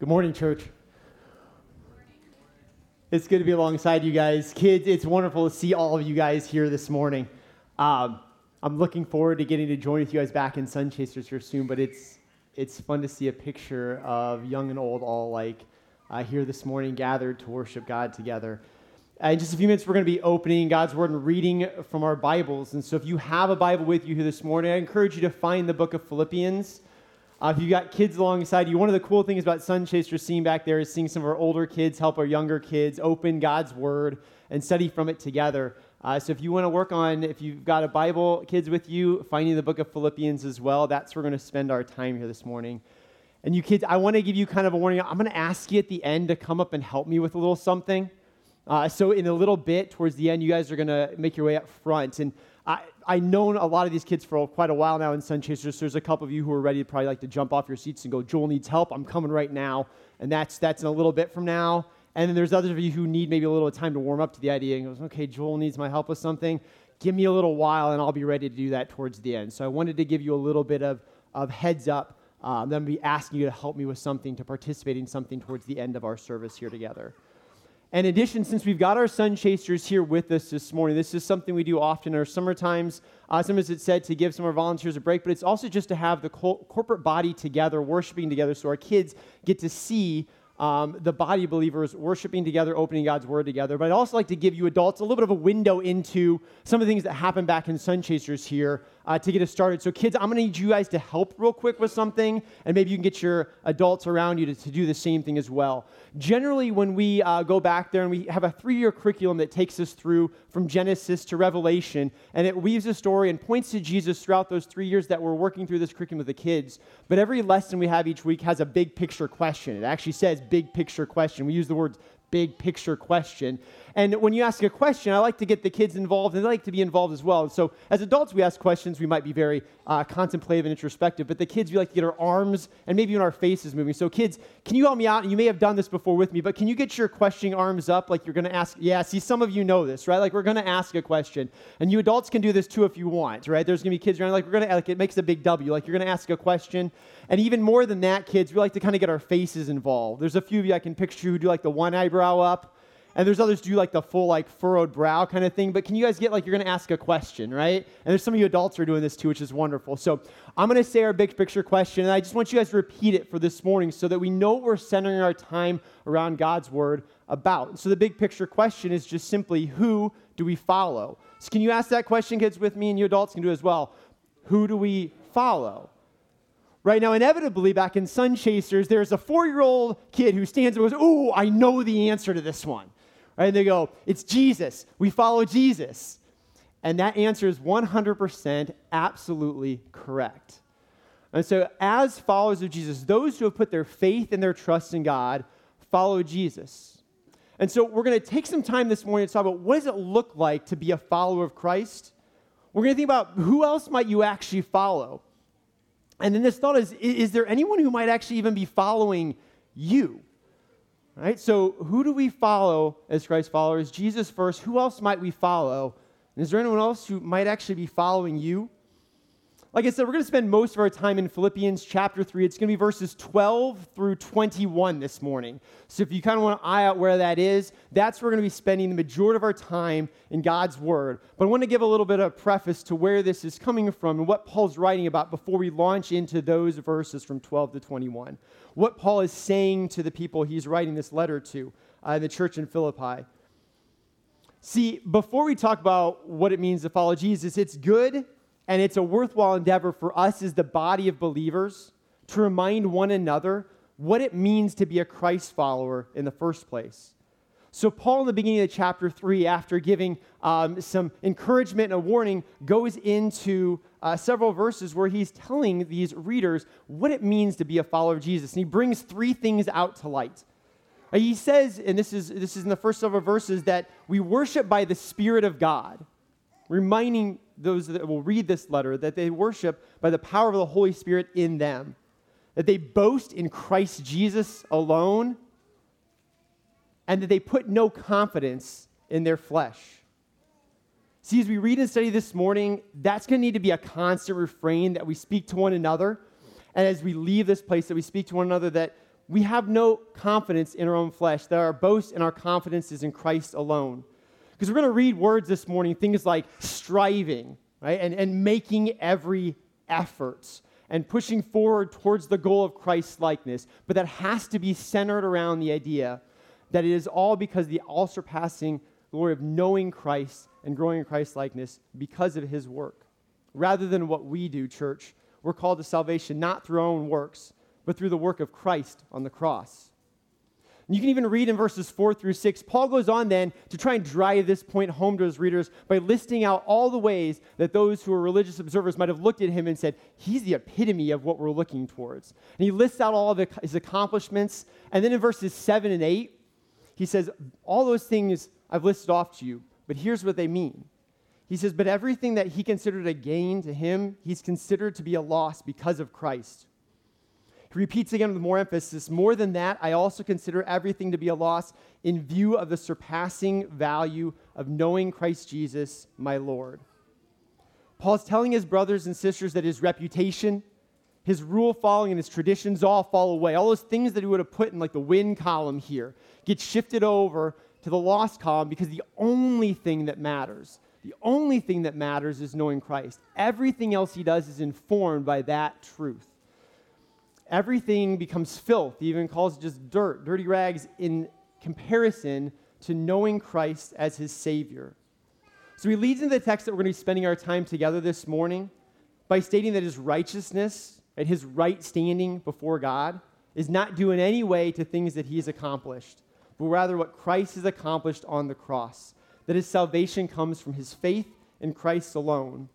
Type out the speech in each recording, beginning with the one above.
Good morning, church. It's good to be alongside you guys. Kids, it's wonderful to see all of you guys here this morning. Um, I'm looking forward to getting to join with you guys back in Sun Chasers here soon, but it's, it's fun to see a picture of young and old all like uh, here this morning gathered to worship God together. In just a few minutes, we're going to be opening God's Word and reading from our Bibles. And so if you have a Bible with you here this morning, I encourage you to find the book of Philippians. Uh, if you've got kids alongside you, one of the cool things about Sun Chaser seeing back there is seeing some of our older kids help our younger kids open God's Word and study from it together. Uh, so if you want to work on, if you've got a Bible, kids with you, finding the book of Philippians as well, that's where we're going to spend our time here this morning. And you kids, I want to give you kind of a warning. I'm going to ask you at the end to come up and help me with a little something. Uh, so in a little bit, towards the end, you guys are going to make your way up front. And I, I've known a lot of these kids for quite a while now in Sun Chasers. So there's a couple of you who are ready to probably like to jump off your seats and go, Joel needs help. I'm coming right now. And that's, that's in a little bit from now. And then there's others of you who need maybe a little time to warm up to the idea and goes, okay, Joel needs my help with something. Give me a little while and I'll be ready to do that towards the end. So I wanted to give you a little bit of, of heads up. Um, then be asking you to help me with something, to participate in something towards the end of our service here together. In addition, since we've got our sun chasers here with us this morning, this is something we do often in our summer times. Uh, sometimes it's said to give some of our volunteers a break, but it's also just to have the co- corporate body together, worshiping together, so our kids get to see um, the body of believers worshiping together, opening God's word together. But I'd also like to give you adults a little bit of a window into some of the things that happen back in Sun Chasers here uh, to get us started. So, kids, I'm going to need you guys to help real quick with something, and maybe you can get your adults around you to, to do the same thing as well. Generally, when we uh, go back there and we have a three year curriculum that takes us through from Genesis to Revelation, and it weaves a story and points to Jesus throughout those three years that we're working through this curriculum with the kids. But every lesson we have each week has a big picture question. It actually says big picture question. We use the words big picture question. And when you ask a question, I like to get the kids involved, and they like to be involved as well. So as adults, we ask questions. We might be very uh, contemplative and introspective, but the kids, we like to get our arms and maybe even our faces moving. So kids, can you help me out? And you may have done this before with me, but can you get your questioning arms up like you're going to ask? Yeah, see, some of you know this, right? Like we're going to ask a question, and you adults can do this too if you want, right? There's going to be kids around like we're going to like it makes a big W, like you're going to ask a question, and even more than that, kids, we like to kind of get our faces involved. There's a few of you I can picture who do like the one eyebrow up and there's others do like the full like furrowed brow kind of thing but can you guys get like you're going to ask a question right? And there's some of you adults are doing this too which is wonderful. So i'm going to say our big picture question and i just want you guys to repeat it for this morning so that we know we're centering our time around god's word about. So the big picture question is just simply who do we follow? So can you ask that question kids with me and you adults can do as well. Who do we follow? Right now, inevitably, back in Sun Chasers, there's a four year old kid who stands and goes, Oh, I know the answer to this one. Right? And they go, It's Jesus. We follow Jesus. And that answer is 100% absolutely correct. And so, as followers of Jesus, those who have put their faith and their trust in God follow Jesus. And so, we're going to take some time this morning to talk about what does it look like to be a follower of Christ? We're going to think about who else might you actually follow? And then this thought is is there anyone who might actually even be following you? Right? So, who do we follow as Christ followers? Jesus first. Who else might we follow? Is there anyone else who might actually be following you? Like I said, we're going to spend most of our time in Philippians chapter 3. It's going to be verses 12 through 21 this morning. So if you kind of want to eye out where that is, that's where we're going to be spending the majority of our time in God's Word. But I want to give a little bit of preface to where this is coming from and what Paul's writing about before we launch into those verses from 12 to 21. What Paul is saying to the people he's writing this letter to, uh, the church in Philippi. See, before we talk about what it means to follow Jesus, it's good and it's a worthwhile endeavor for us as the body of believers to remind one another what it means to be a Christ follower in the first place. So, Paul, in the beginning of chapter 3, after giving um, some encouragement and a warning, goes into uh, several verses where he's telling these readers what it means to be a follower of Jesus. And he brings three things out to light. He says, and this is, this is in the first several verses, that we worship by the Spirit of God, reminding those that will read this letter that they worship by the power of the Holy Spirit in them, that they boast in Christ Jesus alone, and that they put no confidence in their flesh. See, as we read and study this morning, that's going to need to be a constant refrain that we speak to one another. And as we leave this place, that we speak to one another that we have no confidence in our own flesh, that our boast and our confidence is in Christ alone. Because we're going to read words this morning, things like striving, right? And, and making every effort and pushing forward towards the goal of Christ's likeness. But that has to be centered around the idea that it is all because the all surpassing glory of knowing Christ and growing in Christ's likeness because of his work. Rather than what we do, church, we're called to salvation not through our own works, but through the work of Christ on the cross. You can even read in verses 4 through 6. Paul goes on then to try and drive this point home to his readers by listing out all the ways that those who are religious observers might have looked at him and said, He's the epitome of what we're looking towards. And he lists out all of his accomplishments. And then in verses 7 and 8, he says, All those things I've listed off to you, but here's what they mean. He says, But everything that he considered a gain to him, he's considered to be a loss because of Christ. He repeats again with more emphasis More than that, I also consider everything to be a loss in view of the surpassing value of knowing Christ Jesus, my Lord. Paul's telling his brothers and sisters that his reputation, his rule following, and his traditions all fall away. All those things that he would have put in like the win column here get shifted over to the lost column because the only thing that matters, the only thing that matters is knowing Christ. Everything else he does is informed by that truth everything becomes filth. He even calls it just dirt, dirty rags in comparison to knowing Christ as his Savior. So he leads into the text that we're going to be spending our time together this morning by stating that his righteousness and his right standing before God is not due in any way to things that he has accomplished, but rather what Christ has accomplished on the cross. That his salvation comes from his faith in Christ alone.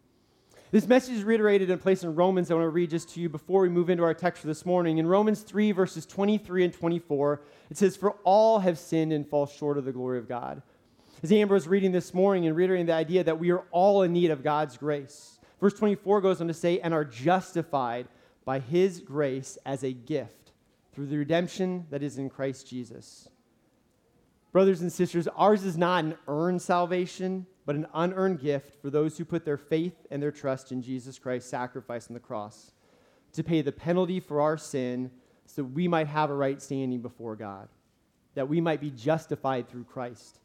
This message is reiterated in place in Romans. I want to read just to you before we move into our text for this morning. In Romans 3, verses 23 and 24, it says, For all have sinned and fall short of the glory of God. As Amber was reading this morning and reiterating the idea that we are all in need of God's grace. Verse 24 goes on to say, And are justified by his grace as a gift through the redemption that is in Christ Jesus. Brothers and sisters, ours is not an earned salvation but an unearned gift for those who put their faith and their trust in Jesus Christ's sacrifice on the cross to pay the penalty for our sin so we might have a right standing before God, that we might be justified through Christ.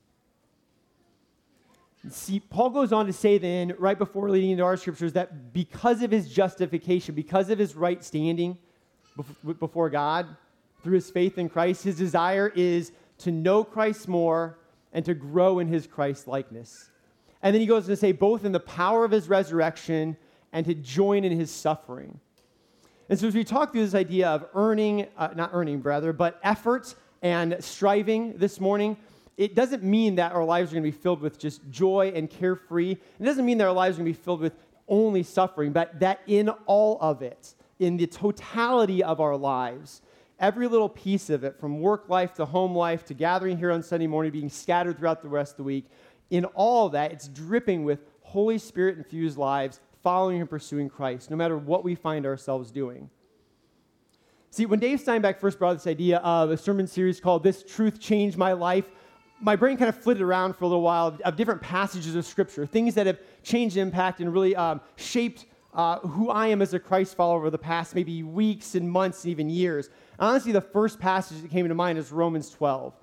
See, Paul goes on to say then, right before leading into our scriptures, that because of his justification, because of his right standing before God through his faith in Christ, his desire is to know Christ more and to grow in his Christ likeness. And then he goes to say, both in the power of his resurrection and to join in his suffering. And so, as we talk through this idea of earning, uh, not earning, brother, but effort and striving this morning, it doesn't mean that our lives are going to be filled with just joy and carefree. It doesn't mean that our lives are going to be filled with only suffering, but that in all of it, in the totality of our lives, every little piece of it, from work life to home life to gathering here on Sunday morning, being scattered throughout the rest of the week, in all that, it's dripping with Holy Spirit infused lives following and pursuing Christ, no matter what we find ourselves doing. See, when Dave Steinbach first brought this idea of a sermon series called This Truth Changed My Life, my brain kind of flitted around for a little while of, of different passages of Scripture, things that have changed impact and really um, shaped uh, who I am as a Christ follower over the past maybe weeks and months and even years. Honestly, the first passage that came to mind is Romans 12.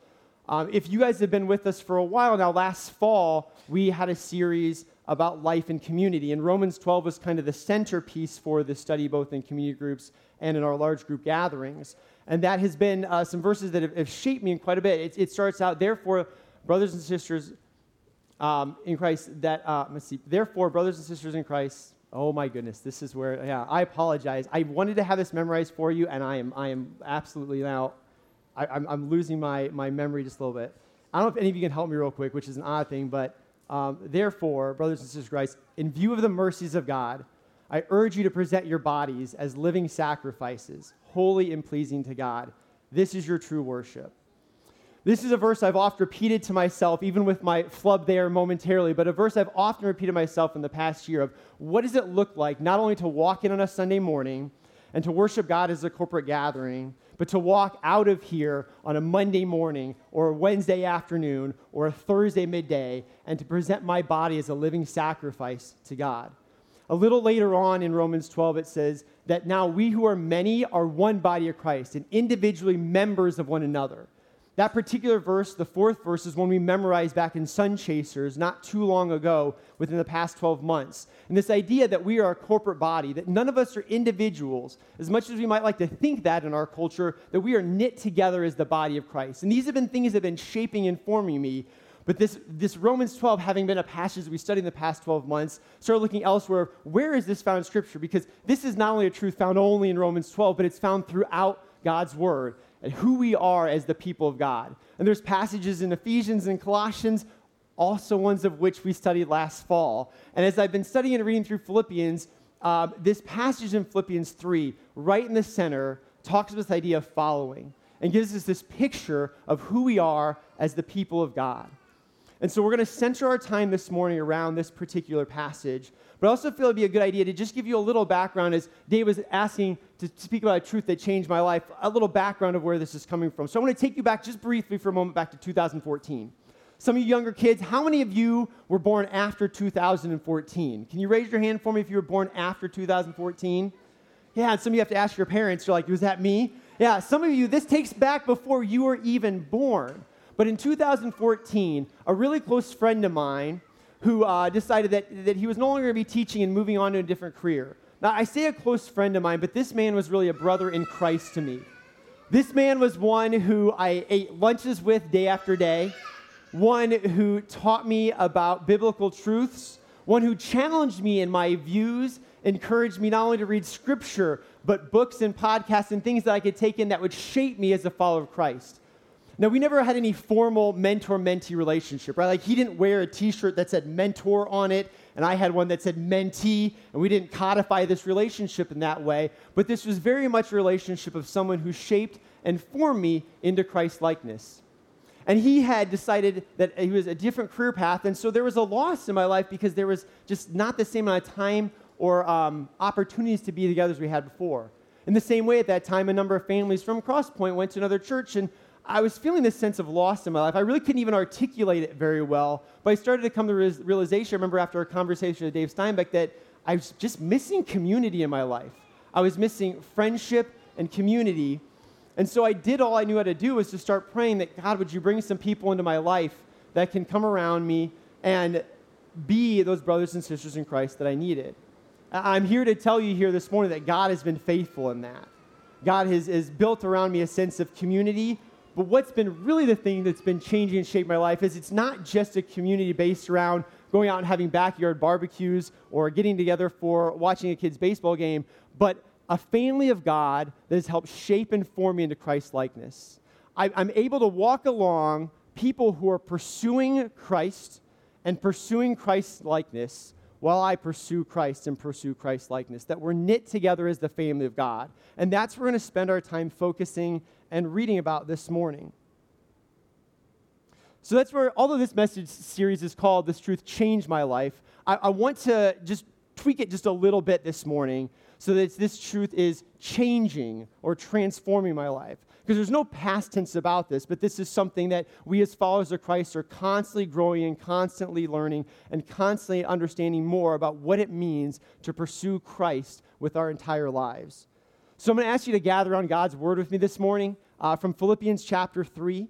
Um, if you guys have been with us for a while now, last fall we had a series about life and community, and Romans 12 was kind of the centerpiece for the study, both in community groups and in our large group gatherings. And that has been uh, some verses that have, have, shaped me in quite a bit. It, it, starts out, therefore, brothers and sisters um, in Christ, that, uh, let's see, therefore, brothers and sisters in Christ, oh my goodness, this is where, yeah, I apologize. I wanted to have this memorized for you, and I am, I am absolutely now I, am losing my, my memory just a little bit. I don't know if any of you can help me real quick, which is an odd thing, but um, therefore, brothers and sisters Christ, in view of the mercies of God, I urge you to present your bodies as living sacrifices, holy and pleasing to God. This is your true worship. This is a verse I've oft repeated to myself, even with my flub there momentarily, but a verse I've often repeated myself in the past year of what does it look like not only to walk in on a Sunday morning and to worship God as a corporate gathering, but to walk out of here on a Monday morning or a Wednesday afternoon or a Thursday midday and to present my body as a living sacrifice to God. A little later on in Romans 12, it says that now we who are many are one body of Christ and individually members of one another. That particular verse, the fourth verse, is one we memorized back in Sun Chasers not too long ago within the past 12 months. And this idea that we are a corporate body, that none of us are individuals, as much as we might like to think that in our culture, that we are knit together as the body of Christ. And these have been things that have been shaping and forming me. But this, this Romans 12, having been a passage we studied in the past 12 months, started looking elsewhere. Where is this found in Scripture? Because this is not only a truth found only in Romans 12, but it's found throughout God's Word and who we are as the people of God. And there's passages in Ephesians and Colossians, also ones of which we studied last fall. And as I've been studying and reading through Philippians, uh, this passage in Philippians 3, right in the center, talks about this idea of following and gives us this picture of who we are as the people of God. And so we're going to center our time this morning around this particular passage. But I also feel it'd be a good idea to just give you a little background as Dave was asking to speak about a truth that changed my life, a little background of where this is coming from. So I want to take you back just briefly for a moment back to 2014. Some of you younger kids, how many of you were born after 2014? Can you raise your hand for me if you were born after 2014? Yeah, and some of you have to ask your parents. You're like, was that me? Yeah, some of you, this takes back before you were even born. But in 2014, a really close friend of mine who uh, decided that, that he was no longer going to be teaching and moving on to a different career. Now, I say a close friend of mine, but this man was really a brother in Christ to me. This man was one who I ate lunches with day after day, one who taught me about biblical truths, one who challenged me in my views, encouraged me not only to read scripture, but books and podcasts and things that I could take in that would shape me as a follower of Christ. Now, we never had any formal mentor mentee relationship, right? Like, he didn't wear a t shirt that said mentor on it, and I had one that said mentee, and we didn't codify this relationship in that way. But this was very much a relationship of someone who shaped and formed me into Christ likeness. And he had decided that he was a different career path, and so there was a loss in my life because there was just not the same amount of time or um, opportunities to be together as we had before. In the same way, at that time, a number of families from Crosspoint went to another church, and I was feeling this sense of loss in my life. I really couldn't even articulate it very well, but I started to come to the realization. I remember after a conversation with Dave Steinbeck that I was just missing community in my life. I was missing friendship and community. And so I did all I knew how to do was to start praying that God, would you bring some people into my life that can come around me and be those brothers and sisters in Christ that I needed. I'm here to tell you here this morning that God has been faithful in that. God has, has built around me a sense of community but what's been really the thing that's been changing and shaping my life is it's not just a community based around going out and having backyard barbecues or getting together for watching a kid's baseball game, but a family of God that has helped shape and form me into Christ likeness. I'm able to walk along people who are pursuing Christ and pursuing Christ likeness while I pursue Christ and pursue Christ likeness, that we're knit together as the family of God. And that's where we're going to spend our time focusing and reading about this morning. So that's where, although this message series is called This Truth Changed My Life, I, I want to just tweak it just a little bit this morning so that this truth is changing or transforming my life. Because there's no past tense about this, but this is something that we as followers of Christ are constantly growing and constantly learning and constantly understanding more about what it means to pursue Christ with our entire lives. So I'm going to ask you to gather on God's word with me this morning uh, from Philippians chapter 3.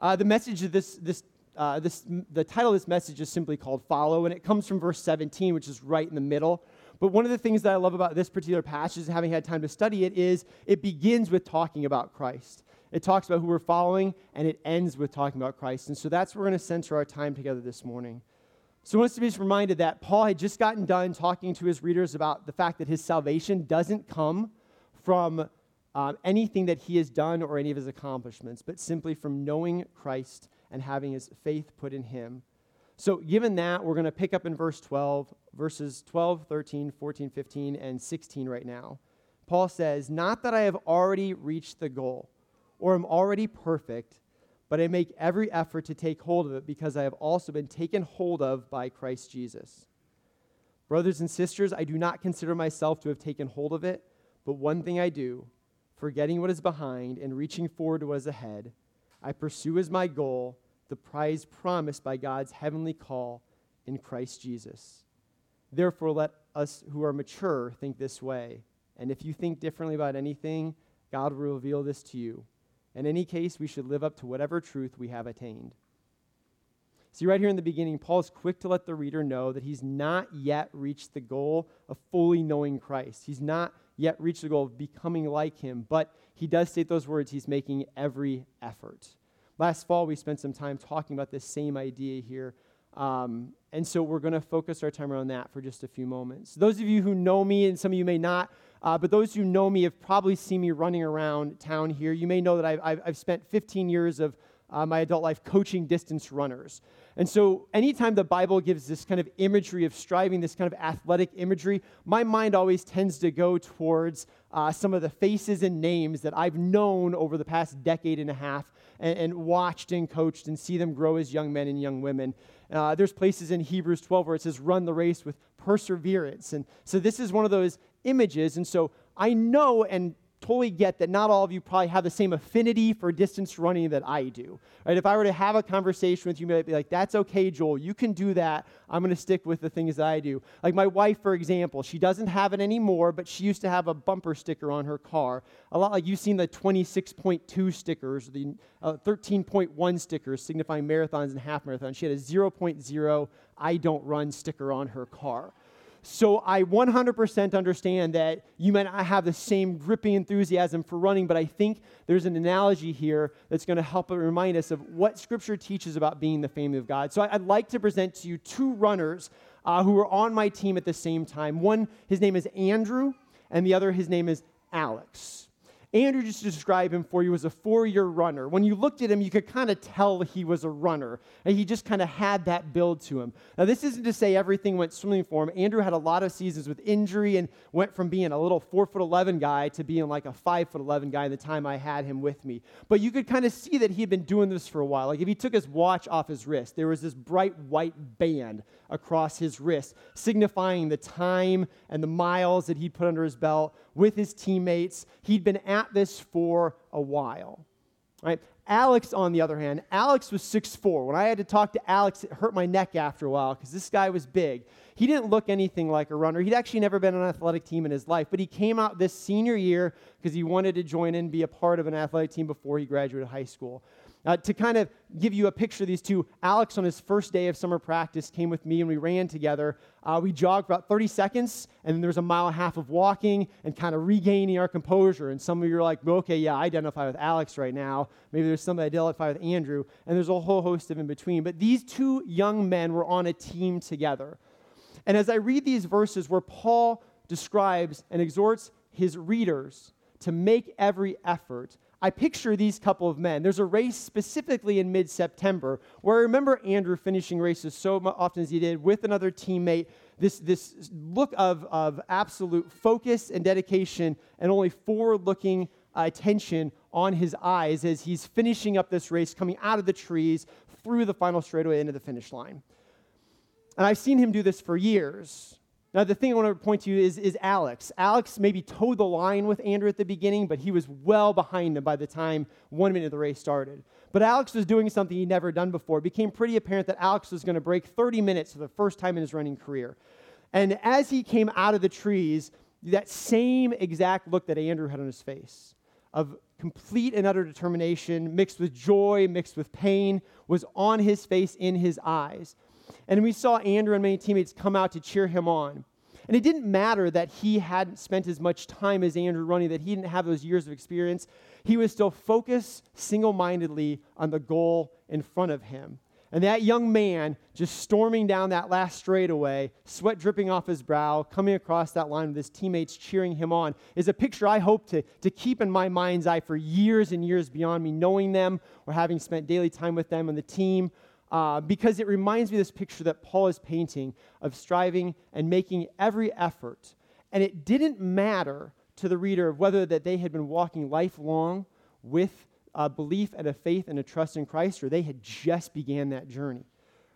Uh, the message of this, this, uh, this, the title of this message is simply called Follow, and it comes from verse 17, which is right in the middle. But one of the things that I love about this particular passage, having had time to study it, is it begins with talking about Christ. It talks about who we're following, and it ends with talking about Christ. And so that's where we're going to center our time together this morning. So I want us to be reminded that Paul had just gotten done talking to his readers about the fact that his salvation doesn't come from um, anything that he has done or any of his accomplishments, but simply from knowing Christ and having his faith put in him. So, given that, we're going to pick up in verse 12, verses 12, 13, 14, 15, and 16 right now. Paul says, Not that I have already reached the goal or am already perfect, but I make every effort to take hold of it because I have also been taken hold of by Christ Jesus. Brothers and sisters, I do not consider myself to have taken hold of it but one thing I do, forgetting what is behind and reaching forward to what is ahead, I pursue as my goal the prize promised by God's heavenly call in Christ Jesus. Therefore, let us who are mature think this way. And if you think differently about anything, God will reveal this to you. In any case, we should live up to whatever truth we have attained. See, right here in the beginning, Paul is quick to let the reader know that he's not yet reached the goal of fully knowing Christ. He's not yet reached the goal of becoming like him, but he does state those words. He's making every effort. Last fall, we spent some time talking about this same idea here. Um, and so we're going to focus our time around that for just a few moments. Those of you who know me, and some of you may not, uh, but those who know me have probably seen me running around town here. You may know that I've, I've, I've spent 15 years of uh, my adult life coaching distance runners. And so, anytime the Bible gives this kind of imagery of striving, this kind of athletic imagery, my mind always tends to go towards uh, some of the faces and names that I've known over the past decade and a half and, and watched and coached and see them grow as young men and young women. Uh, there's places in Hebrews 12 where it says, run the race with perseverance. And so, this is one of those images. And so, I know and totally get that not all of you probably have the same affinity for distance running that I do. Right? If I were to have a conversation with you, you might be like, that's okay, Joel, you can do that. I'm going to stick with the things that I do. Like my wife, for example, she doesn't have it anymore, but she used to have a bumper sticker on her car. A lot like you've seen the 26.2 stickers, the uh, 13.1 stickers signifying marathons and half marathons. She had a 0.0 I don't run sticker on her car. So I 100% understand that you might not have the same gripping enthusiasm for running, but I think there's an analogy here that's going to help remind us of what Scripture teaches about being the family of God. So I'd like to present to you two runners uh, who were on my team at the same time. One, his name is Andrew, and the other, his name is Alex. Andrew, just described him for you, as a four year runner. When you looked at him, you could kind of tell he was a runner. And he just kind of had that build to him. Now, this isn't to say everything went swimming for him. Andrew had a lot of seasons with injury and went from being a little four foot 11 guy to being like a five foot 11 guy the time I had him with me. But you could kind of see that he had been doing this for a while. Like if he took his watch off his wrist, there was this bright white band across his wrist, signifying the time and the miles that he'd put under his belt with his teammates. He'd been at this for a while. Right? Alex, on the other hand, Alex was 6'4. When I had to talk to Alex, it hurt my neck after a while because this guy was big. He didn't look anything like a runner. He'd actually never been on an athletic team in his life, but he came out this senior year because he wanted to join in and be a part of an athletic team before he graduated high school. Uh, to kind of give you a picture of these two, Alex, on his first day of summer practice, came with me and we ran together. Uh, we jogged about 30 seconds, and then there was a mile and a half of walking and kind of regaining our composure. And some of you are like, okay, yeah, I identify with Alex right now. Maybe there's some that identify with Andrew, and there's a whole host of in between. But these two young men were on a team together. And as I read these verses where Paul describes and exhorts his readers to make every effort, I picture these couple of men. There's a race specifically in mid September where I remember Andrew finishing races so often as he did with another teammate. This, this look of, of absolute focus and dedication and only forward looking attention on his eyes as he's finishing up this race, coming out of the trees through the final straightaway into the finish line. And I've seen him do this for years. Now, the thing I want to point to is, is Alex. Alex maybe toed the line with Andrew at the beginning, but he was well behind him by the time one minute of the race started. But Alex was doing something he'd never done before. It became pretty apparent that Alex was going to break 30 minutes for the first time in his running career. And as he came out of the trees, that same exact look that Andrew had on his face of complete and utter determination, mixed with joy, mixed with pain, was on his face, in his eyes. And we saw Andrew and many teammates come out to cheer him on. And it didn't matter that he hadn't spent as much time as Andrew running, that he didn't have those years of experience. He was still focused single mindedly on the goal in front of him. And that young man just storming down that last straightaway, sweat dripping off his brow, coming across that line with his teammates cheering him on, is a picture I hope to, to keep in my mind's eye for years and years beyond me knowing them or having spent daily time with them on the team uh, because it reminds me of this picture that Paul is painting of striving and making every effort. And it didn't matter to the reader of whether that they had been walking lifelong with a belief and a faith and a trust in Christ or they had just began that journey.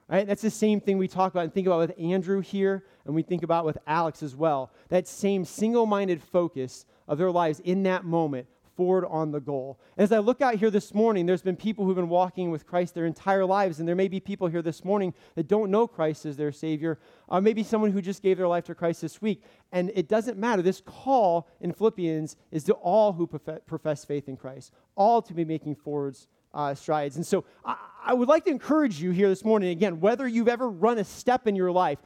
Right? That's the same thing we talk about and think about with Andrew here, and we think about with Alex as well. That same single minded focus of their lives in that moment, forward on the goal. As I look out here this morning, there's been people who've been walking with Christ their entire lives, and there may be people here this morning that don't know Christ as their Savior, or maybe someone who just gave their life to Christ this week. And it doesn't matter. This call in Philippians is to all who profess faith in Christ, all to be making forwards uh, strides. And so I, I, would like to encourage you here this morning, again, whether you've ever run a step in your life,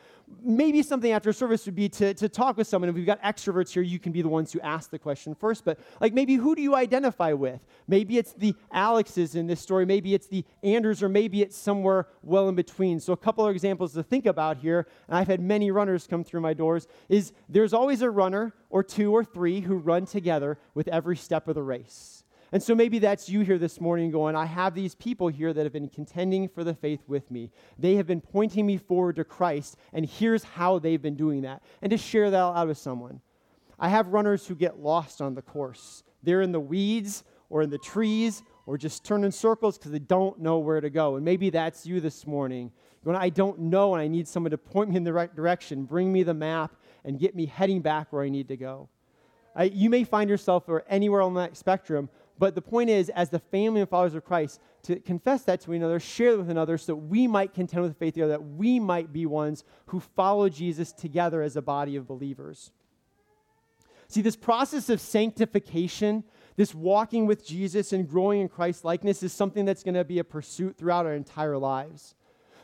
maybe something after service would be to, to talk with someone. If we've got extroverts here, you can be the ones who ask the question first. But like maybe who do you identify with? Maybe it's the Alexes in this story, maybe it's the Andrews, or maybe it's somewhere well in between. So a couple of examples to think about here, and I've had many runners come through my doors, is there's always a runner or two or three who run together with every step of the race. And so maybe that's you here this morning going, I have these people here that have been contending for the faith with me. They have been pointing me forward to Christ, and here's how they've been doing that. And to share that out with someone. I have runners who get lost on the course. They're in the weeds or in the trees or just turning circles because they don't know where to go. And maybe that's you this morning. Going, I don't know, and I need someone to point me in the right direction, bring me the map, and get me heading back where I need to go. I, you may find yourself or anywhere on that spectrum but the point is, as the family and followers of Christ, to confess that to one another, share it with another, so that we might contend with the faith together, that we might be ones who follow Jesus together as a body of believers. See, this process of sanctification, this walking with Jesus and growing in Christ likeness, is something that's going to be a pursuit throughout our entire lives.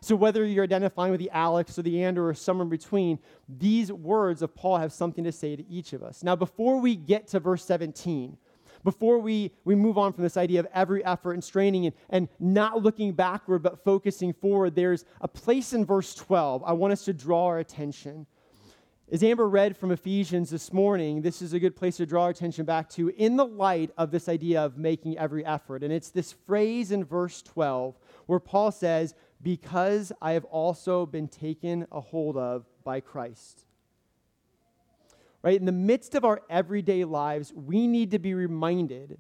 So, whether you're identifying with the Alex or the Andrew or somewhere in between, these words of Paul have something to say to each of us. Now, before we get to verse 17, before we, we move on from this idea of every effort and straining and, and not looking backward but focusing forward, there's a place in verse 12 I want us to draw our attention. As Amber read from Ephesians this morning, this is a good place to draw our attention back to in the light of this idea of making every effort. And it's this phrase in verse 12 where Paul says, Because I have also been taken a hold of by Christ. Right? In the midst of our everyday lives, we need to be reminded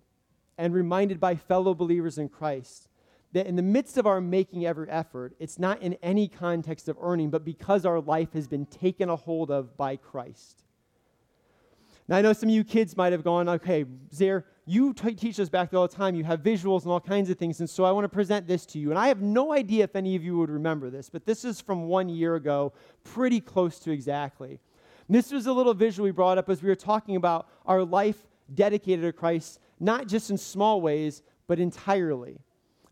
and reminded by fellow believers in Christ that in the midst of our making every effort, it's not in any context of earning, but because our life has been taken a hold of by Christ. Now, I know some of you kids might have gone, okay, Zaire, you t- teach us back there all the time. You have visuals and all kinds of things, and so I want to present this to you. And I have no idea if any of you would remember this, but this is from one year ago, pretty close to exactly. This was a little visual we brought up as we were talking about our life dedicated to Christ, not just in small ways, but entirely.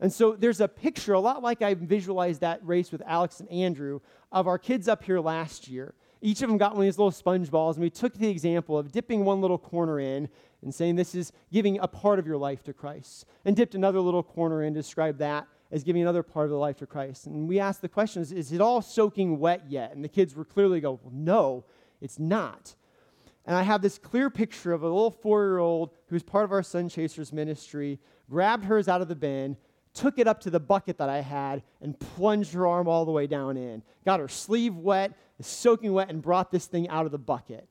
And so there's a picture, a lot like I visualized that race with Alex and Andrew, of our kids up here last year. Each of them got one of these little sponge balls, and we took the example of dipping one little corner in and saying this is giving a part of your life to Christ, and dipped another little corner in, described that as giving another part of the life to Christ. And we asked the question, is, is it all soaking wet yet? And the kids were clearly go, well, no, it's not. And I have this clear picture of a little four year old who's part of our Sun Chasers ministry, grabbed hers out of the bin, took it up to the bucket that I had, and plunged her arm all the way down in. Got her sleeve wet, soaking wet, and brought this thing out of the bucket.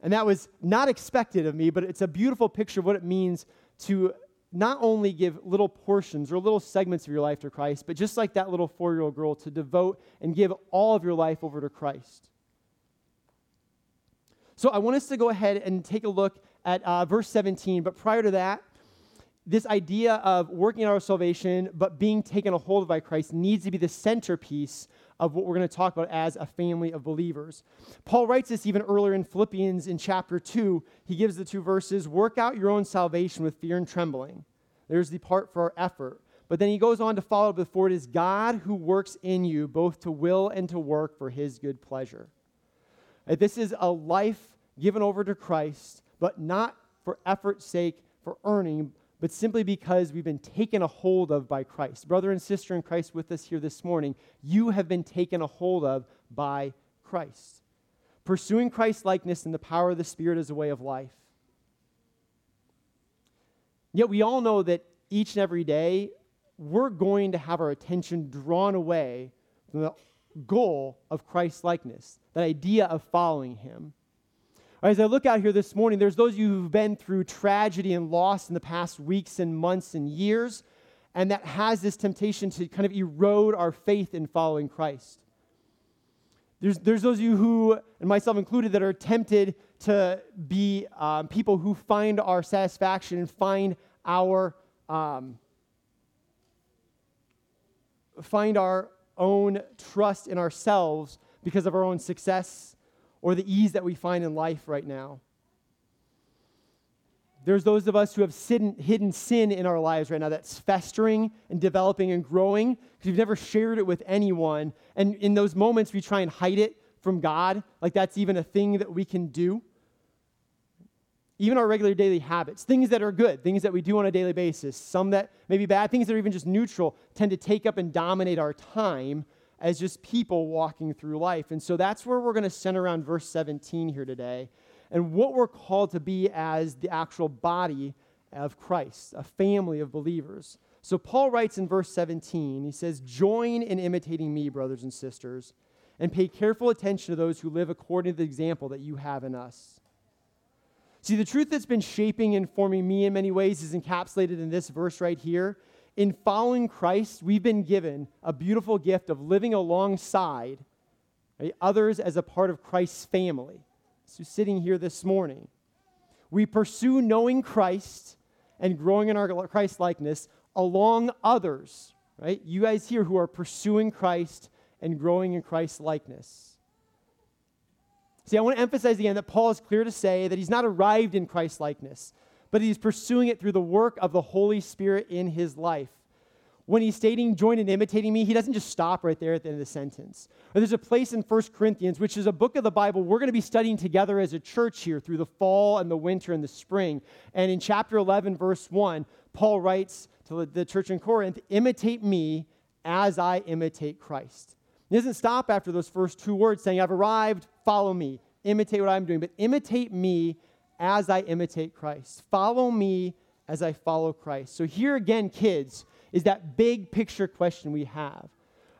And that was not expected of me, but it's a beautiful picture of what it means to not only give little portions or little segments of your life to Christ, but just like that little four year old girl, to devote and give all of your life over to Christ. So I want us to go ahead and take a look at uh, verse 17. But prior to that, this idea of working out our salvation but being taken a hold of by Christ needs to be the centerpiece of what we're going to talk about as a family of believers. Paul writes this even earlier in Philippians in chapter 2. He gives the two verses Work out your own salvation with fear and trembling. There's the part for our effort. But then he goes on to follow before it is God who works in you both to will and to work for his good pleasure. Uh, this is a life given over to Christ, but not for effort's sake, for earning, but simply because we've been taken a hold of by Christ. Brother and sister in Christ with us here this morning, you have been taken a hold of by Christ. Pursuing Christ likeness and the power of the Spirit as a way of life. Yet we all know that each and every day we're going to have our attention drawn away from the goal of Christ likeness, that idea of following Him. As I look out here this morning, there's those of you who've been through tragedy and loss in the past weeks and months and years, and that has this temptation to kind of erode our faith in following Christ. There's, there's those of you who, and myself included, that are tempted to be um, people who find our satisfaction and find our um, find our own trust in ourselves because of our own success or the ease that we find in life right now. There's those of us who have sin, hidden sin in our lives right now that's festering and developing and growing because we've never shared it with anyone. And in those moments, we try and hide it from God, like that's even a thing that we can do. Even our regular daily habits, things that are good, things that we do on a daily basis, some that may be bad, things that are even just neutral, tend to take up and dominate our time as just people walking through life. And so that's where we're going to center around verse 17 here today and what we're called to be as the actual body of Christ, a family of believers. So Paul writes in verse 17, he says, Join in imitating me, brothers and sisters, and pay careful attention to those who live according to the example that you have in us. See, the truth that's been shaping and forming me in many ways is encapsulated in this verse right here. In following Christ, we've been given a beautiful gift of living alongside right, others as a part of Christ's family So, sitting here this morning. We pursue knowing Christ and growing in our Christ likeness along others, right? You guys here who are pursuing Christ and growing in Christ likeness. See, I want to emphasize again that Paul is clear to say that he's not arrived in Christ likeness, but he's pursuing it through the work of the Holy Spirit in his life when he's stating, join in imitating me, he doesn't just stop right there at the end of the sentence. Or there's a place in 1 Corinthians, which is a book of the Bible we're going to be studying together as a church here through the fall and the winter and the spring. And in chapter 11, verse 1, Paul writes to the church in Corinth, imitate me as I imitate Christ. He doesn't stop after those first two words saying, I've arrived, follow me, imitate what I'm doing, but imitate me as I imitate Christ. Follow me as I follow Christ. So here again, kids, is that big picture question we have.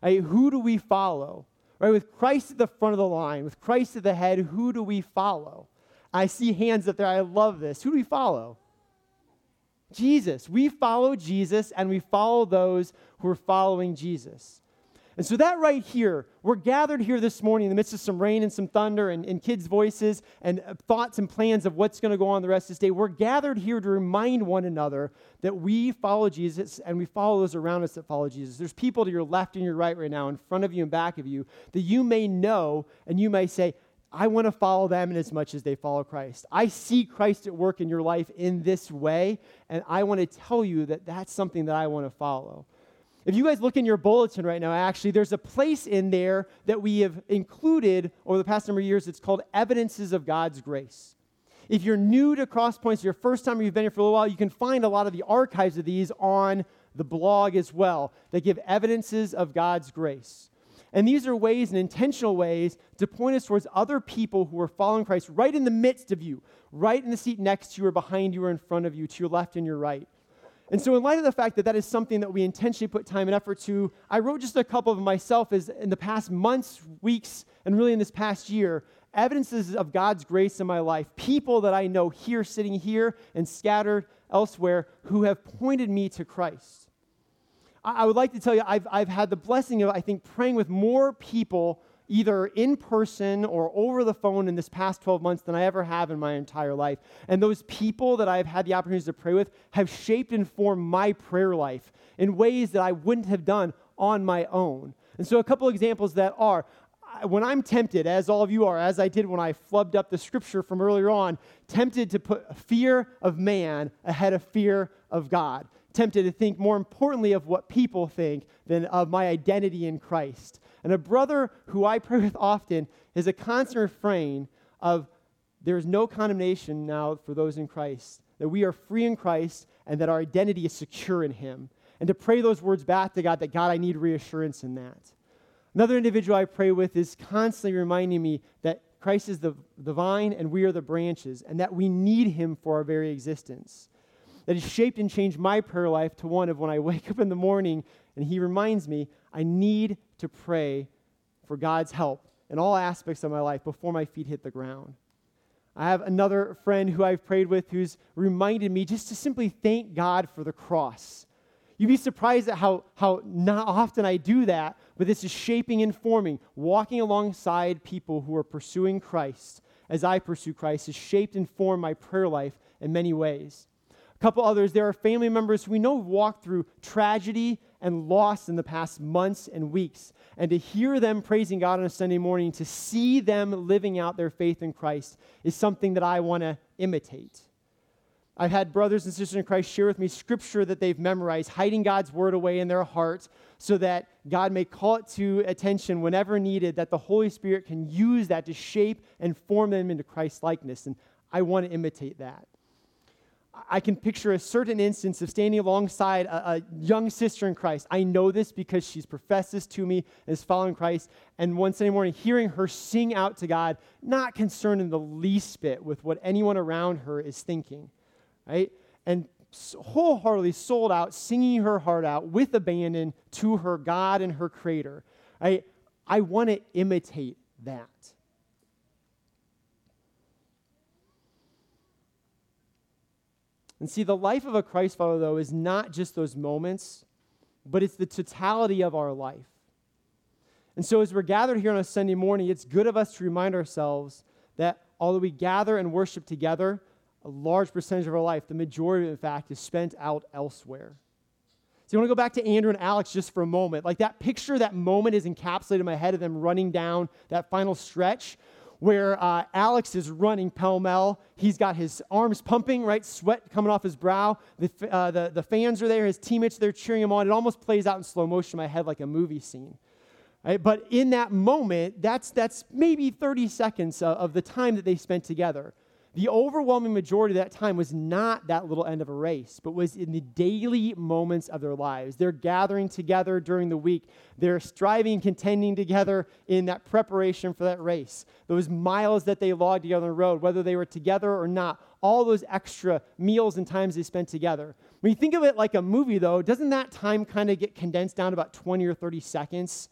Right? Who do we follow? Right? With Christ at the front of the line, with Christ at the head, who do we follow? I see hands up there. I love this. Who do we follow? Jesus. We follow Jesus and we follow those who are following Jesus. And so, that right here, we're gathered here this morning in the midst of some rain and some thunder and, and kids' voices and uh, thoughts and plans of what's going to go on the rest of this day. We're gathered here to remind one another that we follow Jesus and we follow those around us that follow Jesus. There's people to your left and your right right now, in front of you and back of you, that you may know and you may say, I want to follow them in as much as they follow Christ. I see Christ at work in your life in this way, and I want to tell you that that's something that I want to follow. If you guys look in your bulletin right now, actually, there's a place in there that we have included over the past number of years. It's called Evidences of God's Grace. If you're new to Crosspoints, your first time you've been here for a little while, you can find a lot of the archives of these on the blog as well that give evidences of God's grace. And these are ways and intentional ways to point us towards other people who are following Christ right in the midst of you, right in the seat next to you or behind you or in front of you, to your left and your right. And so, in light of the fact that that is something that we intentionally put time and effort to, I wrote just a couple of myself as in the past months, weeks, and really in this past year, evidences of God's grace in my life. People that I know here, sitting here, and scattered elsewhere who have pointed me to Christ. I, I would like to tell you, I've, I've had the blessing of, I think, praying with more people either in person or over the phone in this past 12 months than I ever have in my entire life. And those people that I've had the opportunity to pray with have shaped and formed my prayer life in ways that I wouldn't have done on my own. And so, a couple examples that are when I'm tempted, as all of you are, as I did when I flubbed up the scripture from earlier on, tempted to put fear of man ahead of fear of God, tempted to think more importantly of what people think than of my identity in Christ. And a brother who I pray with often is a constant refrain of there's no condemnation now for those in Christ, that we are free in Christ and that our identity is secure in Him. And to pray those words back to God that God, I need reassurance in that. Another individual I pray with is constantly reminding me that Christ is the, the vine and we are the branches, and that we need Him for our very existence. That has shaped and changed my prayer life to one of when I wake up in the morning and He reminds me I need to pray for God's help in all aspects of my life before my feet hit the ground. I have another friend who I've prayed with who's reminded me just to simply thank God for the cross. You'd be surprised at how, how not often I do that, but this is shaping and forming. Walking alongside people who are pursuing Christ as I pursue Christ has shaped and formed my prayer life in many ways. A couple others, there are family members who we know have walked through tragedy and lost in the past months and weeks. And to hear them praising God on a Sunday morning, to see them living out their faith in Christ, is something that I want to imitate. I've had brothers and sisters in Christ share with me scripture that they've memorized, hiding God's word away in their hearts so that God may call it to attention whenever needed, that the Holy Spirit can use that to shape and form them into Christ likeness. And I want to imitate that. I can picture a certain instance of standing alongside a, a, young sister in Christ. I know this because she's professed this to me is following Christ. And one Sunday morning, hearing her sing out to God, not concerned in the least bit with what anyone around her is thinking right? And wholeheartedly sold out, singing her heart out with abandon to her God and her Creator. Right? I want to imitate that. And see, the life of a Christ follower, though, is not just those moments, but it's the totality of our life. And so, as we're gathered here on a Sunday morning, it's good of us to remind ourselves that although we gather and worship together, a large percentage of our life, the majority in fact, is spent out elsewhere. So you want to go back to Andrew and Alex just for a moment. Like that picture, that moment is encapsulated in my head of them running down that final stretch where uh, Alex is running pell mell. He's got his arms pumping, right? Sweat coming off his brow. The, uh, the, the fans are there, his teammates, they're cheering him on. It almost plays out in slow motion in my head like a movie scene. Right? But in that moment, that's, that's maybe 30 seconds of, of the time that they spent together the overwhelming majority of that time was not that little end of a race, but was in the daily moments of their lives. They're gathering together during the week. They're striving contending together in that preparation for that race. Those miles that they logged together on the road, whether they were together or not, all those extra meals and times they spent together. When you think of it like a movie, though, doesn't that time kind of get condensed down to about 20 or 30 seconds?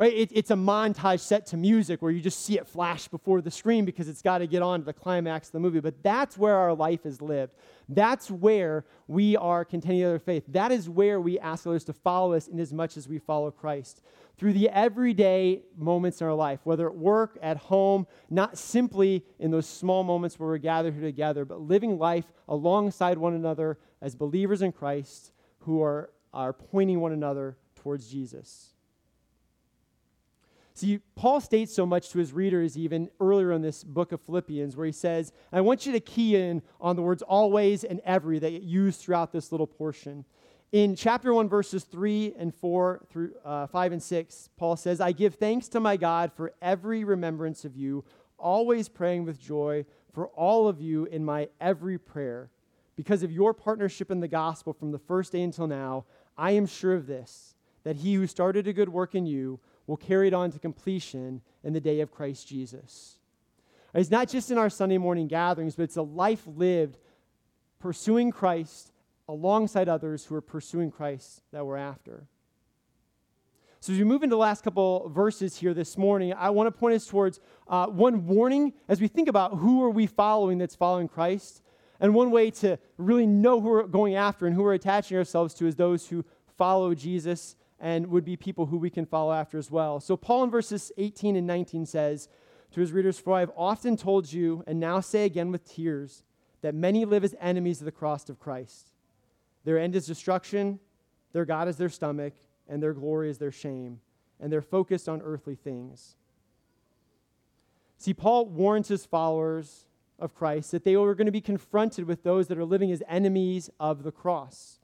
Right? It, it's a montage set to music where you just see it flash before the screen because it's got to get on to the climax of the movie. But that's where our life is lived. That's where we are continuing our faith. That is where we ask others to follow us in as much as we follow Christ. Through the everyday moments in our life, whether at work, at home, not simply in those small moments where we're gathered here together, but living life alongside one another as believers in Christ who are, are pointing one another towards Jesus. See, Paul states so much to his readers even earlier in this book of Philippians, where he says, I want you to key in on the words always and every that get used throughout this little portion. In chapter 1, verses 3 and 4 through uh, 5 and 6, Paul says, I give thanks to my God for every remembrance of you, always praying with joy for all of you in my every prayer. Because of your partnership in the gospel from the first day until now, I am sure of this, that he who started a good work in you will carry it on to completion in the day of Christ Jesus. It's not just in our Sunday morning gatherings, but it's a life lived pursuing Christ alongside others who are pursuing Christ that we're after. So, as we move into the last couple verses here this morning, I want to point us towards uh, one warning as we think about who are we following that's following Christ. And one way to really know who we're going after and who we're attaching ourselves to is those who follow Jesus and would be people who we can follow after as well. So, Paul in verses 18 and 19 says to his readers, For I have often told you, and now say again with tears, that many live as enemies of the cross of Christ. Their end is destruction, their God is their stomach, and their glory is their shame, and they're focused on earthly things. See, Paul warns his followers of Christ that they were going to be confronted with those that are living as enemies of the cross.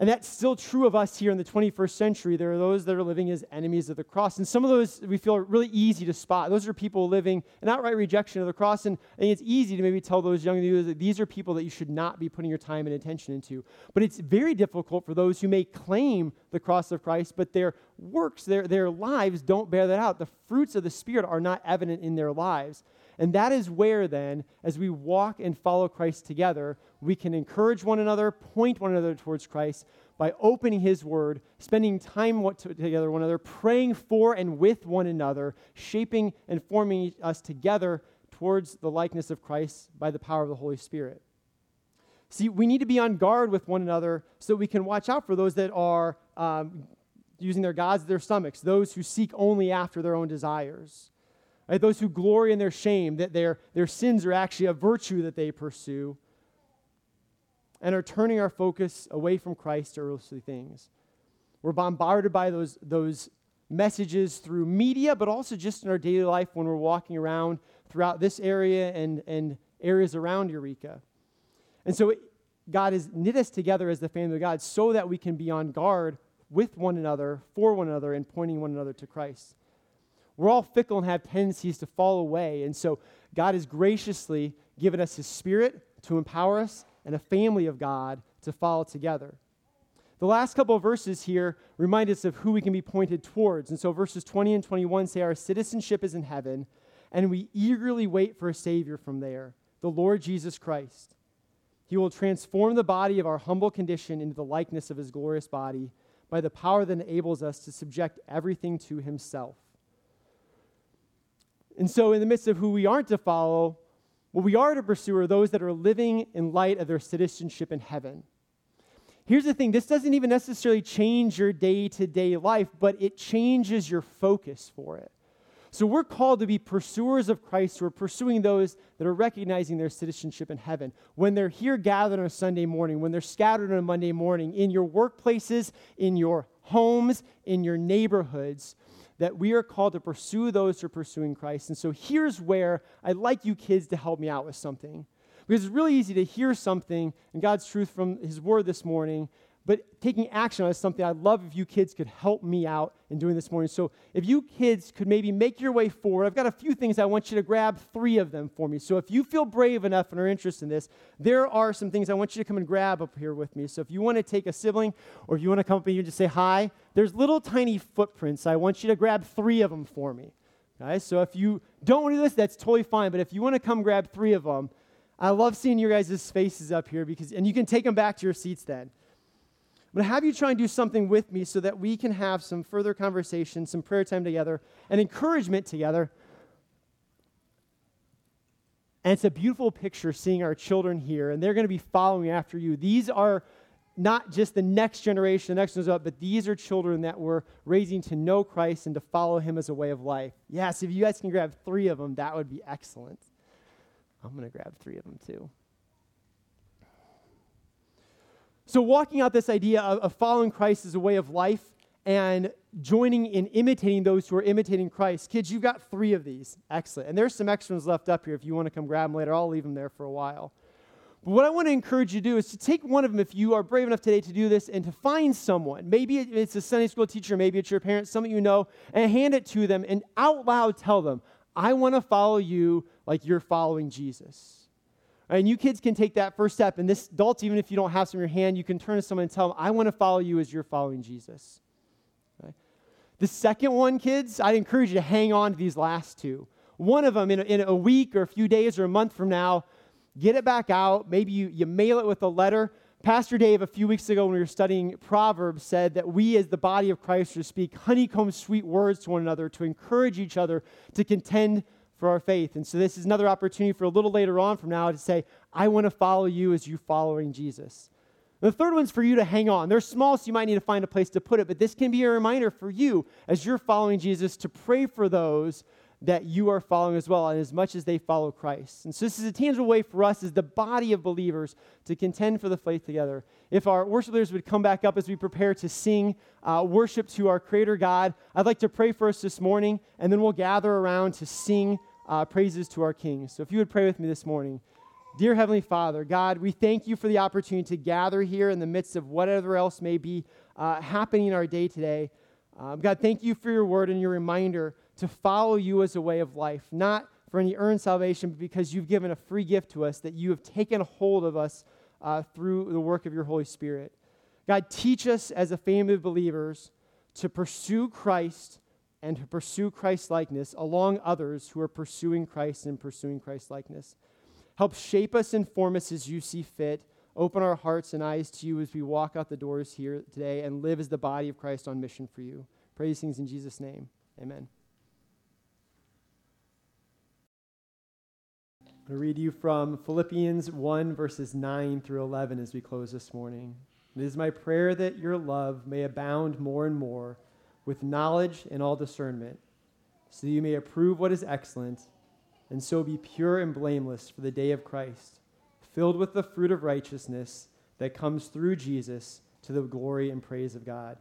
And that's still true of us here in the 21st century. There are those that are living as enemies of the cross. And some of those we feel are really easy to spot. Those are people living an outright rejection of the cross. And it's easy to maybe tell those young leaders that these are people that you should not be putting your time and attention into. But it's very difficult for those who may claim the cross of Christ, but their works, their, their lives don't bear that out. The fruits of the Spirit are not evident in their lives. And that is where, then, as we walk and follow Christ together, we can encourage one another, point one another towards Christ by opening His Word, spending time together one another, praying for and with one another, shaping and forming us together towards the likeness of Christ by the power of the Holy Spirit. See, we need to be on guard with one another so we can watch out for those that are um, using their gods their stomachs, those who seek only after their own desires, right? those who glory in their shame, that their, their sins are actually a virtue that they pursue, and are turning our focus away from Christ to earthly things. We're bombarded by those, those messages through media, but also just in our daily life when we're walking around throughout this area and, and areas around Eureka. And so it, God has knit us together as the family of God so that we can be on guard with one another, for one another, and pointing one another to Christ. We're all fickle and have tendencies to fall away. And so God has graciously given us His Spirit to empower us and a family of God to follow together. The last couple of verses here remind us of who we can be pointed towards. And so verses 20 and 21 say, Our citizenship is in heaven, and we eagerly wait for a Savior from there, the Lord Jesus Christ. He will transform the body of our humble condition into the likeness of His glorious body by the power that enables us to subject everything to himself. And so, in the midst of who we aren't to follow, what we are to pursue are those that are living in light of their citizenship in heaven. Here's the thing this doesn't even necessarily change your day to day life, but it changes your focus for it. So we're called to be pursuers of Christ who are pursuing those that are recognizing their citizenship in heaven. When they're here gathered on a Sunday morning, when they're scattered on a Monday morning, in your workplaces, in your homes, in your neighborhoods, that we are called to pursue those who are pursuing Christ. And so here's where I'd like you kids to help me out with something. Because it's really easy to hear something and God's truth from His Word this morning but taking action on is something I'd love if you kids could help me out in doing this morning. So if you kids could maybe make your way forward, I've got a few things I want you to grab three of them for me. So if you feel brave enough and are interested in this, there are some things I want you to come and grab up here with me. So if you want to take a sibling or if you want to come up here and just say hi, there's little tiny footprints. I want you to grab three of them for me. Okay, so if you don't want to do this, that's totally fine. But if you want to come grab three of them, I love seeing your guys' faces up here because, and you can take them back to your seats then. I'm going to have you try and do something with me so that we can have some further conversation, some prayer time together, and encouragement together. And it's a beautiful picture seeing our children here, and they're going to be following after you. These are not just the next generation, the next one's up, but these are children that we're raising to know Christ and to follow Him as a way of life. Yes, if you guys can grab three of them, that would be excellent. I'm going to grab three of them too. So, walking out this idea of, of following Christ as a way of life and joining in imitating those who are imitating Christ. Kids, you've got three of these. Excellent. And there's some extra ones left up here if you want to come grab them later. I'll leave them there for a while. But what I want to encourage you to do is to take one of them if you are brave enough today to do this and to find someone. Maybe it's a Sunday school teacher, maybe it's your parents, someone you know, and hand it to them and out loud tell them, I want to follow you like you're following Jesus. And you kids can take that first step. And this adults, even if you don't have some in your hand, you can turn to someone and tell them, I want to follow you as you're following Jesus. Okay? The second one, kids, I'd encourage you to hang on to these last two. One of them in a, in a week or a few days or a month from now, get it back out. Maybe you, you mail it with a letter. Pastor Dave, a few weeks ago when we were studying Proverbs, said that we, as the body of Christ, should speak honeycomb sweet words to one another to encourage each other to contend for our faith. And so this is another opportunity for a little later on from now to say, I want to follow you as you following Jesus. The third one's for you to hang on. They're small, so you might need to find a place to put it, but this can be a reminder for you as you're following Jesus to pray for those that you are following as well, and as much as they follow Christ. And so this is a tangible way for us as the body of believers to contend for the faith together. If our worship leaders would come back up as we prepare to sing uh, worship to our Creator God, I'd like to pray for us this morning, and then we'll gather around to sing uh, praises to our King. So if you would pray with me this morning. Dear Heavenly Father, God, we thank you for the opportunity to gather here in the midst of whatever else may be uh, happening in our day today. Um, God, thank you for your word and your reminder to follow you as a way of life, not for any earned salvation, but because you've given a free gift to us, that you have taken hold of us uh, through the work of your Holy Spirit. God, teach us as a family of believers to pursue Christ and to pursue Christ likeness along others who are pursuing Christ and pursuing Christ likeness. Help shape us and form us as you see fit. Open our hearts and eyes to you as we walk out the doors here today and live as the body of Christ on mission for you. Praise things in Jesus' name. Amen. I'm going to read you from Philippians 1, verses 9 through 11 as we close this morning. It is my prayer that your love may abound more and more with knowledge and all discernment, so that you may approve what is excellent, and so be pure and blameless for the day of Christ, filled with the fruit of righteousness that comes through Jesus to the glory and praise of God.